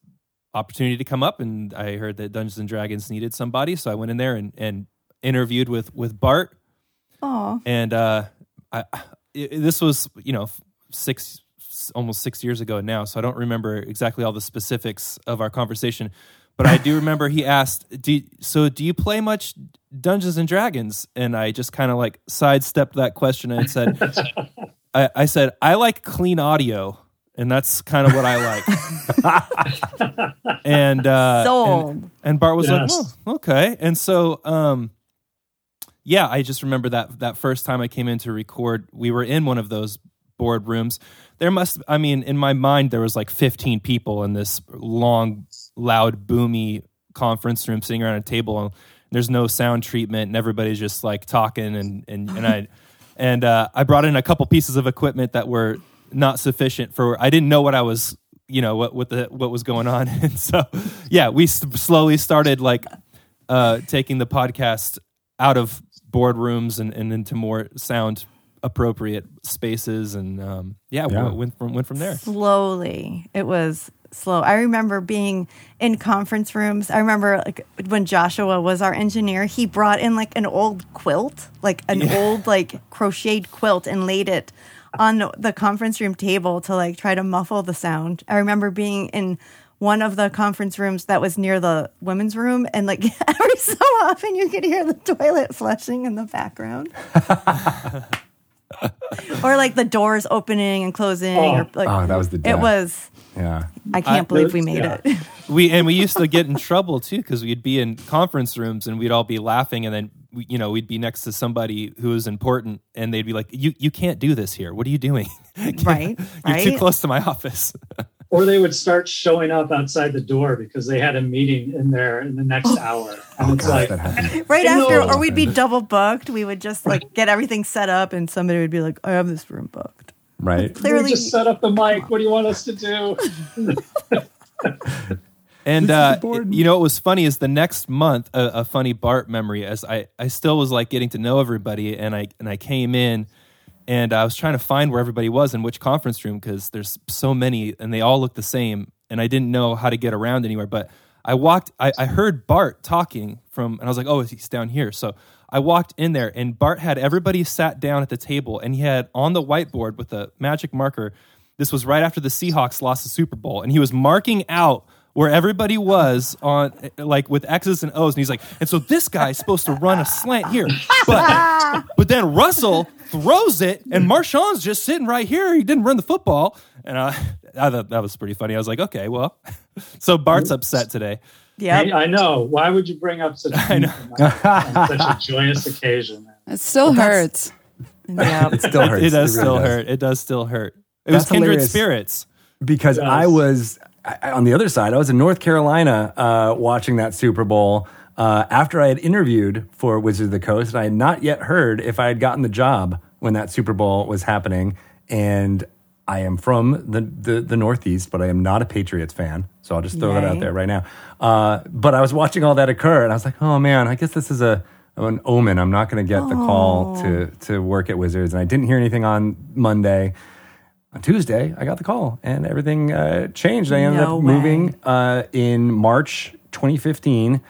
opportunity to come up, and I heard that Dungeons and Dragons needed somebody, so I went in there and, and interviewed with with Bart, Oh, and uh, I, it, this was you know six almost six years ago now. So i don't remember exactly all the specifics of our conversation but i do remember he asked do you- so do you play much dungeons and dragons? And i just kind of like sidestepped that question and said I, I said i like clean audio and that's kind of what i like and uh Sold. and, and bart was like oh, okay and so um yeah, I just remember that that first time I came in to record, we were in one of those board rooms. There must, I mean, in my mind, there was like 15 people in this long, loud, boomy conference room sitting around a table. And there's no sound treatment, and everybody's just like talking. And and and I and uh, I brought in a couple pieces of equipment that were not sufficient for. I didn't know what I was, you know, what what the what was going on, and so yeah, we s- slowly started like uh, taking the podcast out of boardrooms and, and into more sound appropriate spaces and um, yeah, Yeah. w- went from went from there. slowly. It was slow. I remember being in conference rooms. I remember like when Joshua was our engineer, he brought in like an old quilt, like an old like crocheted quilt and laid it on the conference room table to like try to muffle the sound. I remember being in one of the conference rooms that was near the women's room and like every so often you could hear the toilet flushing in the background. or like the doors opening and closing Oh. or like Oh, that was the it was Yeah. I can't believe we made yeah. it. We and we used to get in trouble too because we'd be in conference rooms and we'd all be laughing and then we, you know we'd be next to somebody who was important and they'd be like, "You you can't do this here. What are you doing? Right, You're too close to my office." Or they would start showing up outside the door because they had a meeting in there in the next oh. hour. And oh, it's God, like, that happened. right I after, or we'd be double booked. We would just like get everything set up, and somebody would be like, "I have this room booked." Right. we Clearly, just set up the mic. What do you want us to do? And uh, you know what was funny is the next month a, a funny Bart memory as I, I still was like getting to know everybody and I and I came in and I was trying to find where everybody was in which conference room because there's so many and they all look the same and I didn't know how to get around anywhere but I walked I, I heard Bart talking from and I was like oh he's down here so I walked in there and Bart had everybody sat down at the table and he had on the whiteboard with a magic marker this was right after the Seahawks lost the Super Bowl and he was marking out where everybody was on like with X's and O's, and he's like, and so this guy's supposed to run a slant here, but but then Russell throws it, and Marshawn's just sitting right here. He didn't run the football, and I, I thought that was pretty funny. I was like, okay, well, so Bart's upset today. Yeah. I, I know. Why would you bring up such, I know. on such a joyous occasion? It still hurts. yeah. It still hurts. It does really still does. hurt. It does still hurt. It That's was kindred spirits. because Yes. I was I, I- on the other side. I was in North Carolina uh, watching that Super Bowl uh, after I had interviewed for Wizards of the Coast, and I had not yet heard if I had gotten the job when that Super Bowl was happening. And I am from the, the, the Northeast, but I am not a Patriots fan. So I'll just throw that out there right now. Uh, but I was watching all that occur, and I was like, oh man, I guess this is a an omen. I'm not going to get the call to to work at Wizards, and I didn't hear anything on Monday on Tuesday, I got the call and everything uh, changed. I ended No up way. moving uh, in March 2015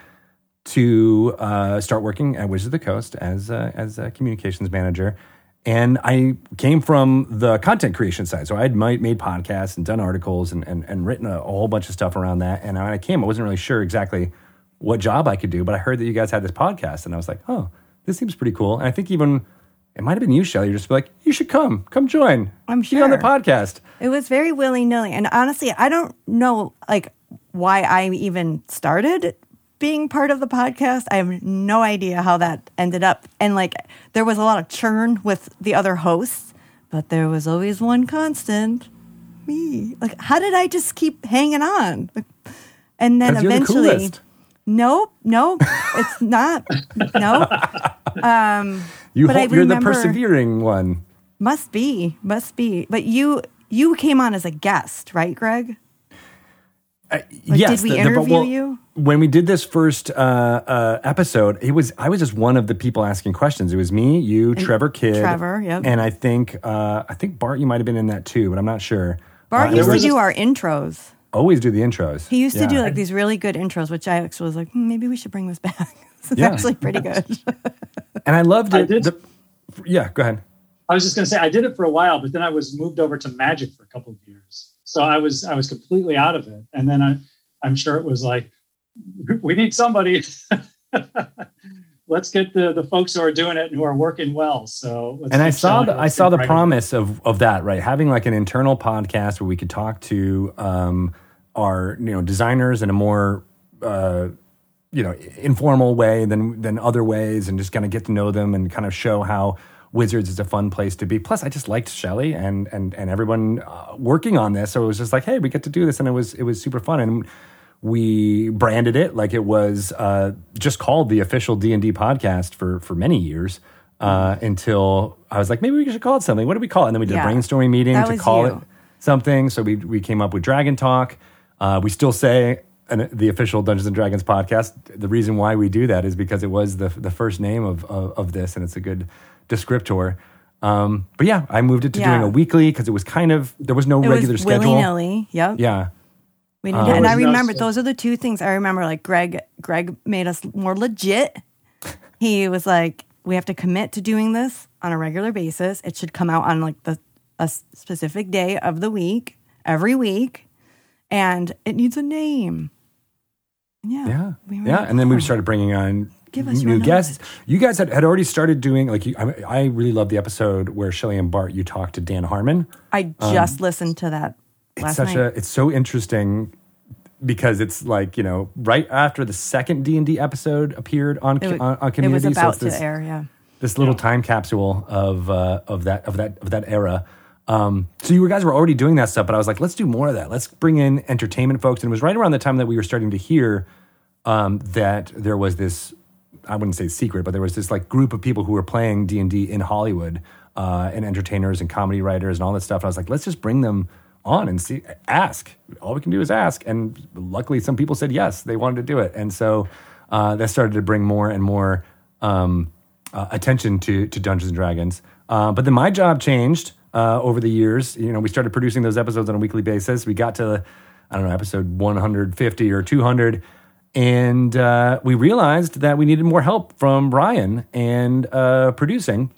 to uh, start working at Wizards of the Coast as as a communications manager. And I came from the content creation side. So I had made, podcasts and done articles and, and, and written a, a whole bunch of stuff around that. And when I came, I wasn't really sure exactly what job I could do, but I heard that you guys had this podcast. And I was like, oh, this seems pretty cool. And I think even it might have been you, Shelly. You're just like, you should come, come join. I'm Be on the podcast. It was very willy nilly. And honestly, I don't know like why I even started being part of the podcast. I have no idea how that ended up. And like there was a lot of churn with the other hosts, but there was always one constant. Me. Like how did I just keep hanging on? And then you're the eventually. Nope, nope, it's not. Nope. Um, You But I you're remember- the persevering one. Must be, must be. But you you came on as a guest, right, Greg? Like, yes, did we the- the- interview well, you? When we did this first uh, uh, episode, it was I was just one of the people asking questions. It was me, you, Trevor Kidd, Trevor, yep. and I think uh, I think Bart, you might have been in that too, but I'm not sure. Bart Uh, used to was do our intros. always do the intros. He used to do like these really good intros, which I actually was like, hmm, maybe we should bring this back. it's Yeah. actually pretty good. and I loved I it. did. the- yeah, go ahead. I was just going to say I did it for a while, but then I was moved over to Magic for a couple of years, so I was I was completely out of it. And then I, I'm sure it was like, we need somebody. Let's get the the folks who are doing it and who are working well. So, and I saw the. I saw the promise of of that right having like an internal podcast where we could talk to um, our you know designers in a more uh, you know informal way than than other ways and just kind of get to know them and kind of show how Wizards is a fun place to be. Plus, I just liked Shelly and and and everyone uh, working on this, so it was just like, hey, we get to do this, and it was it was super fun and. We branded it like it was uh, just called the official D and D podcast for for many years uh, until I was like, maybe we should call it something. What do we call it? And then we did Yeah. a brainstorming meeting That to call you. it something. So we we came up with Dragon Talk. Uh, we still say an, the official Dungeons and Dragons podcast. The reason why we do that is because it was the the first name of of, of this, and it's a good descriptor. Um, but yeah, I moved it to Yeah. doing a weekly because it was kind of there was no It regular was schedule. willy nilly. Yep. Yeah, We didn't, Um, and I There no remember those are the two things I remember. Like Greg, Greg made us more legit. He was like, "We have to commit to doing this on a regular basis. It should come out on like the a s- specific day of the week every week, and it needs a name." Yeah, Yeah, we yeah, and then we started bringing on Give us new guests. You guys had, had already started doing like you, I, I really love the episode where Shelly and Bart you talked to Dan Harmon. I just listened to that um, It's last such night. a it's so interesting because it's like you know right after the second D and D episode appeared on it, on, on it Community. was so about it's this, to air. Yeah. this little time capsule of uh, of that of that of that era. Um, so you guys were already doing that stuff, but I was like, let's do more of that. Let's bring in entertainment folks. And it was right around the time that we were starting to hear um, that there was this I wouldn't say secret, but there was this like group of people who were playing D and D in Hollywood, uh, and entertainers and comedy writers and all that stuff. And I was like, let's just bring them on and see, ask. All we can do is ask. And luckily, some people said yes, they wanted to do it, and so uh, that started to bring more and more um, uh, attention to to Dungeons and Dragons. Uh, but then my job changed uh, over the years. You know, we started producing those episodes on a weekly basis. We got to I don't know episode 150 or 200 and uh, we realized that we needed more help from Ryan and uh, producing,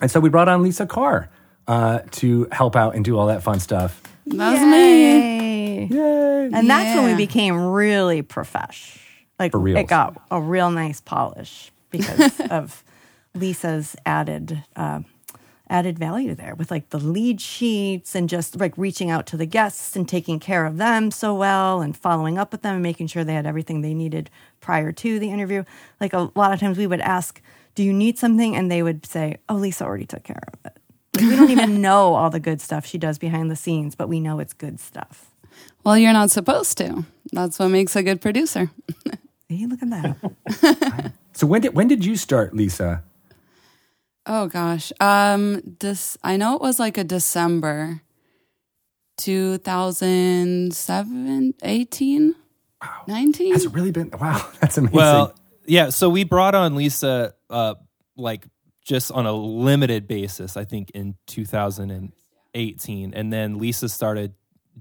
and so we brought on Lisa Carr uh, to help out and do all that fun stuff. That was me. Yay. Yay! And that's when we became really profesh. Like For reals. it got a real nice polish because of Lisa's added uh, added value there with like the lead sheets and just like reaching out to the guests and taking care of them so well and following up with them and making sure they had everything they needed prior to the interview. Like a lot of times we would ask, "Do you need something?" and they would say, "Oh, Lisa already took care of it." Like, we don't even know all the good stuff she does behind the scenes, but we know it's good stuff. Well, you're not supposed to. That's what makes a good producer. hey, look at that. So when did when did you start, Lisa? Oh gosh. Um this I know it was like a December 2007 18 19 Has it really been? Wow, that's amazing. Well, yeah. So we brought on Lisa, uh, like just on a limited basis, I think in 2018, and then Lisa started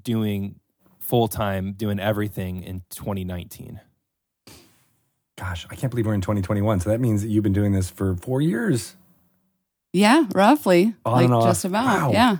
doing full time, doing everything in 2019. Gosh, I can't believe we're in 2021. So that means that you've been doing this for four years. Yeah, roughly. On like and off. just about. Wow. Yeah.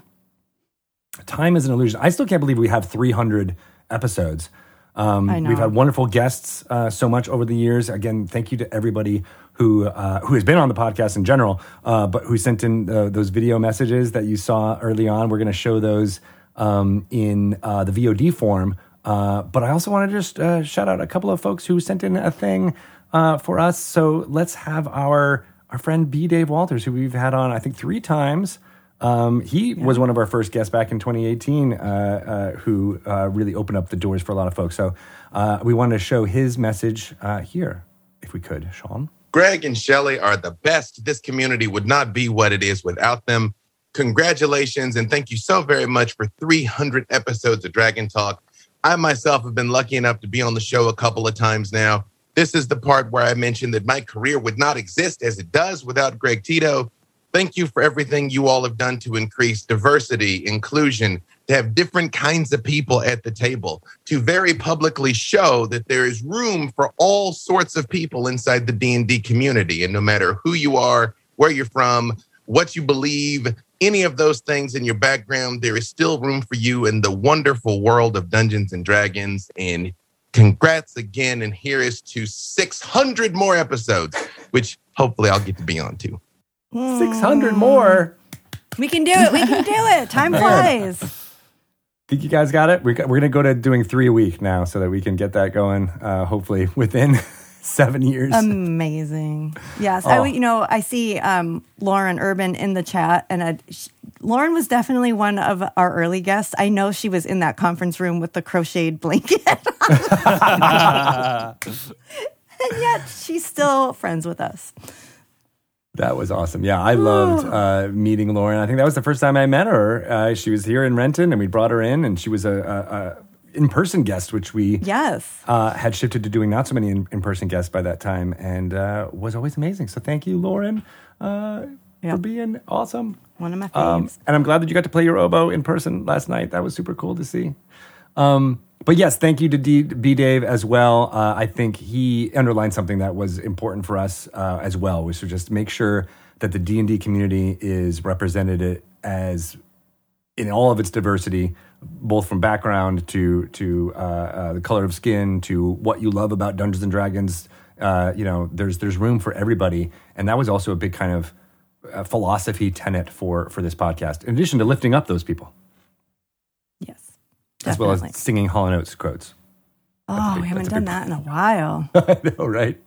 Time is an illusion. I still can't believe we have 300 episodes. Um, We've had wonderful guests uh, so much over the years. Again, thank you to everybody who uh, who has been on the podcast in general, uh, but who sent in uh, those video messages that you saw early on. We're going to show those um, in uh, the VOD form. Uh, but I also want to just uh, shout out a couple of folks who sent in a thing uh, for us. So let's have our our friend B. Dave Walters, who we've had on I think three times. Um, he was one of our first guests back in 2018, uh, uh, who uh, really opened up the doors for a lot of folks. So uh, we wanted to show his message uh, here, if we could, Sean. Greg and Shelly are the best. This community would not be what it is without them. congratulations and thank you so very much for 300 episodes of Dragon Talk. I myself have been lucky enough to be on the show a couple of times now. This is the part where I mentioned that my career would not exist as it does without Greg Tito. Thank you for everything you all have done to increase diversity, inclusion, to have different kinds of people at the table, to very publicly show that there is room for all sorts of people inside the D&D community and no matter who you are, where you're from, what you believe, any of those things in your background, there is still room for you in the wonderful world of Dungeons and Dragons. And congrats again. And here is to 600 more episodes, which hopefully I'll get to be on too. 600 more. We can do it. We can do it. Time flies. Think you guys got it? We're, we're going to go to doing three a week now so that we can get that going, uh, hopefully within seven years. Amazing. Yes. Oh. I, you know, I see um, Lauren Urban in the chat, and I, sh Lauren was definitely one of our early guests. I know she was in that conference room with the crocheted blanket. and yet she's still friends with us. That was awesome. Yeah, I loved uh, meeting Lauren. I think that was the first time I met her. Uh, she was here in Renton, and we brought her in, and she was a, a, a in-person guest, which we Yes. uh, had shifted to doing not so many in- in-person guests by that time, and uh, was always amazing. So thank you, Lauren, uh, for being awesome. One of my faves. Um, and I'm glad that you got to play your oboe in person last night. That was super cool to see. Um, but yes, thank you to D- B Dave as well. Uh, I think he underlined something that was important for us uh, as well, which was just make sure that the D and D community is represented as in all of its diversity, both from background to to uh, uh, the color of skin to what you love about Dungeons and Dragons. Uh, you know, there's there's room for everybody, and that was also a big kind of uh, philosophy tenet for for this podcast. In addition to lifting up those people, yes. as well as singing Hall and Oates quotes. oh, big- we haven't done that in a while. I know, right?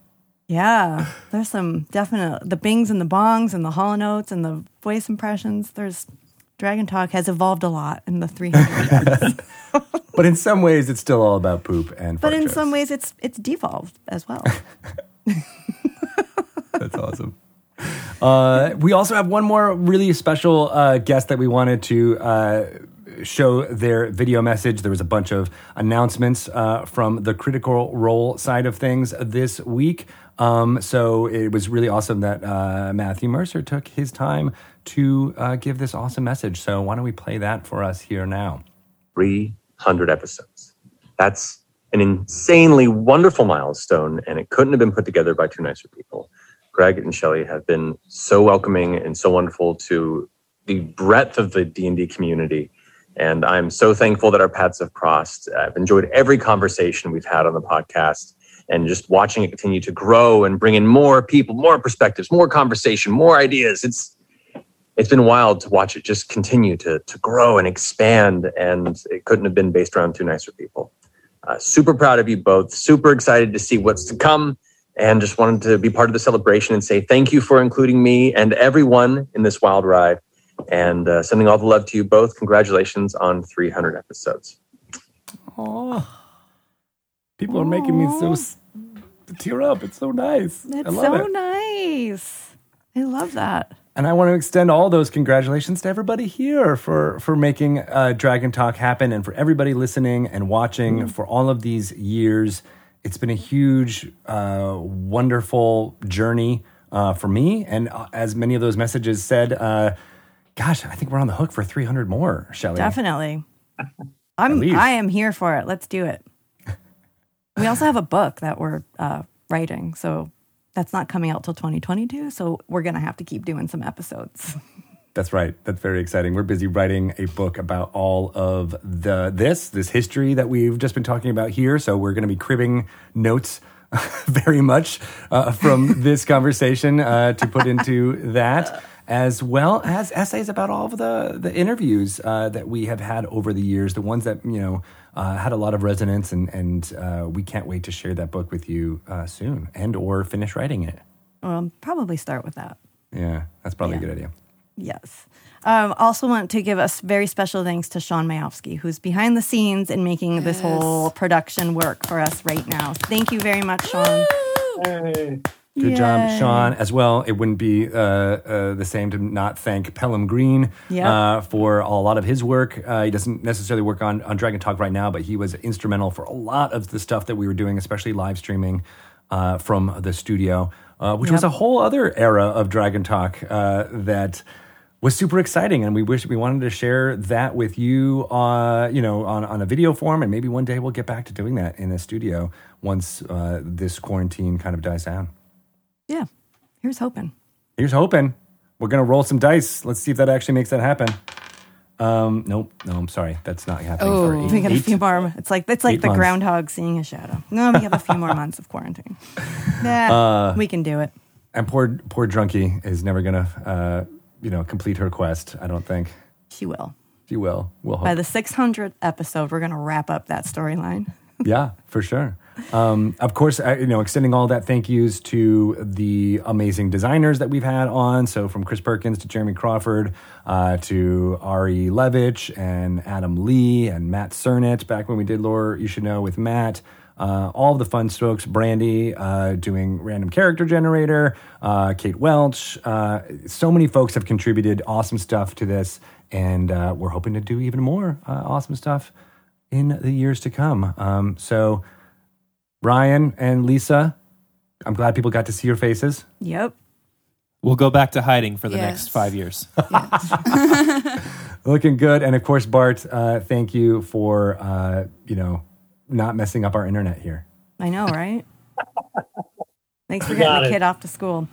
Yeah, there's some definite the bings and the bongs and the hollow notes and the voice impressions. There's Dragon Talk has evolved a lot in the 300 years, But in some ways, it's still all about poop and. but in jokes. some ways it's it's devolved as well. That's awesome. Uh, we also have one more really special uh, guest that we wanted to uh, show their video message. There was a bunch of announcements uh, from the Critical Role side of things this week. Um, so it was really awesome that uh, Matthew Mercer took his time to uh, give this awesome message. So why don't we play that for us here now? 300 episodes. That's an insanely wonderful milestone, and it couldn't have been put together by two nicer people. Greg and Shelly have been so welcoming and so wonderful to the breadth of the D&D community. And I'm so thankful that our paths have crossed. I've enjoyed every conversation we've had on the podcast and just watching it continue to grow and bring in more people, more perspectives, more conversation, more ideas. It's it's been wild to watch it just continue to, to grow and expand. And it couldn't have been based around two nicer people. Uh, super proud of you both. Super excited to see what's to come. And just wanted to be part of the celebration and say thank you for including me and everyone in this wild ride. And uh, sending all the love to you both. Congratulations on 300 episodes. Oh, people are making me so tear up. It's so nice. I It's love so it. nice. I love that. And I want to extend all those congratulations to everybody here for for making uh, Dragon Talk happen, and for everybody listening and watching for all of these years. It's been a huge, uh, wonderful journey uh, for me, and uh, as many of those messages said, uh, gosh, I think we're on the hook for 300 more, Shelly. Definitely. I'm. I am here for it. Let's do it. We also have a book that we're uh, writing, so that's not coming out till 2022. So we're gonna have to keep doing some episodes. That's right. That's very exciting. We're busy writing a book about all of the this this history that we've just been talking about here. So we're going to be cribbing notes very much uh, from this conversation uh, to put into that, as well as essays about all of the the interviews uh, that we have had over the years, the ones that you know uh, had a lot of resonance, and and uh, we can't wait to share that book with you uh, soon, and or finish writing it. Um, probably start with that. Yeah, that's probably a good idea. Yes. Um, also want to give us very special thanks to Sean Mayowski, who's behind the scenes and making this whole production work for us right now. Thank you very much, Sean. Hey. Good job, Sean. As well, it wouldn't be uh, uh, the same to not thank Pelham Green Yep. uh, for a lot of his work. Uh, he doesn't necessarily work on, on Dragon Talk right now, but he was instrumental for a lot of the stuff that we were doing, especially live streaming uh, from the studio, uh, which was a whole other era of Dragon Talk uh, that was super exciting and we wish we wanted to share that with you uh, you know on, on a video form and maybe one day we'll get back to doing that in a studio once uh, this quarantine kind of dies down Yeah. Here's hoping. Here's hoping. We're gonna roll some dice. Let's see if that actually makes that happen. Um, nope, no, I'm sorry, that's not happening. for Oh. eight, We got a eight- few more. It's like it's like the months. groundhog seeing a shadow. No, we have a few more months of quarantine. Nah, Uh, we can do it. And poor, poor drunkie is never gonna, uh, you know, complete her quest. I don't think She will. she will. We'll hope. By the 600th episode, we're going to wrap up that storyline. yeah, for sure. Um, of course, I, you know, extending all that thank yous to the amazing designers that we've had on. So from Chris Perkins to Jeremy Crawford uh, to Ari Levitch and Adam Lee and Matt Sernett back when we did Lore You Should Know with Matt. Uh, all the fun strokes, Brandy uh, doing random character generator, uh, Kate Welch. Uh, so many folks have contributed awesome stuff to this, and uh, we're hoping to do even more uh, awesome stuff in the years to come. Um, so, Ryan and Lisa, I'm glad people got to see your faces. Yep. We'll go back to hiding for the Yes. next five years. Looking good, and of course, Bart, uh, thank you for uh, you know not messing up our internet here. I know, right? Thanks for getting the it. kid off to school.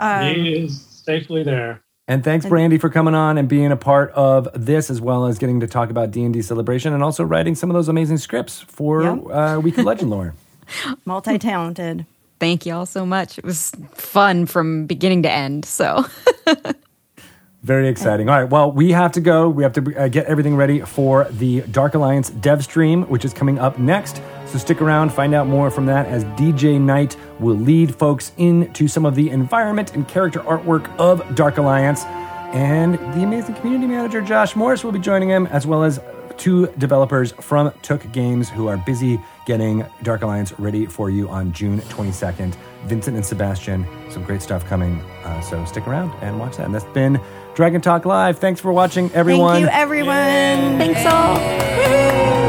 Um, he is safely there. And thanks, Brandy, for coming on and being a part of this, as well as getting to talk about D and D celebration, and also writing some of those amazing scripts for Yeah. uh, Weekly Legend Lore. Multi talented. Thank you all so much. It was fun from beginning to end. So Very exciting. All right. Well, we have to go. We have to uh, get everything ready for the Dark Alliance dev stream, which is coming up next. So stick around, find out more from that as DJ Knight will lead folks into some of the environment and character artwork of Dark Alliance. And the amazing community manager, Josh Morris, will be joining him, as well as two developers from Tuque Games who are busy getting Dark Alliance ready for you on June 22nd. Vincent and Sebastian, some great stuff coming. Uh, so stick around and watch that. And that's been Dragon Talk Live. Thanks for watching, everyone. Thank you, everyone. thanks all.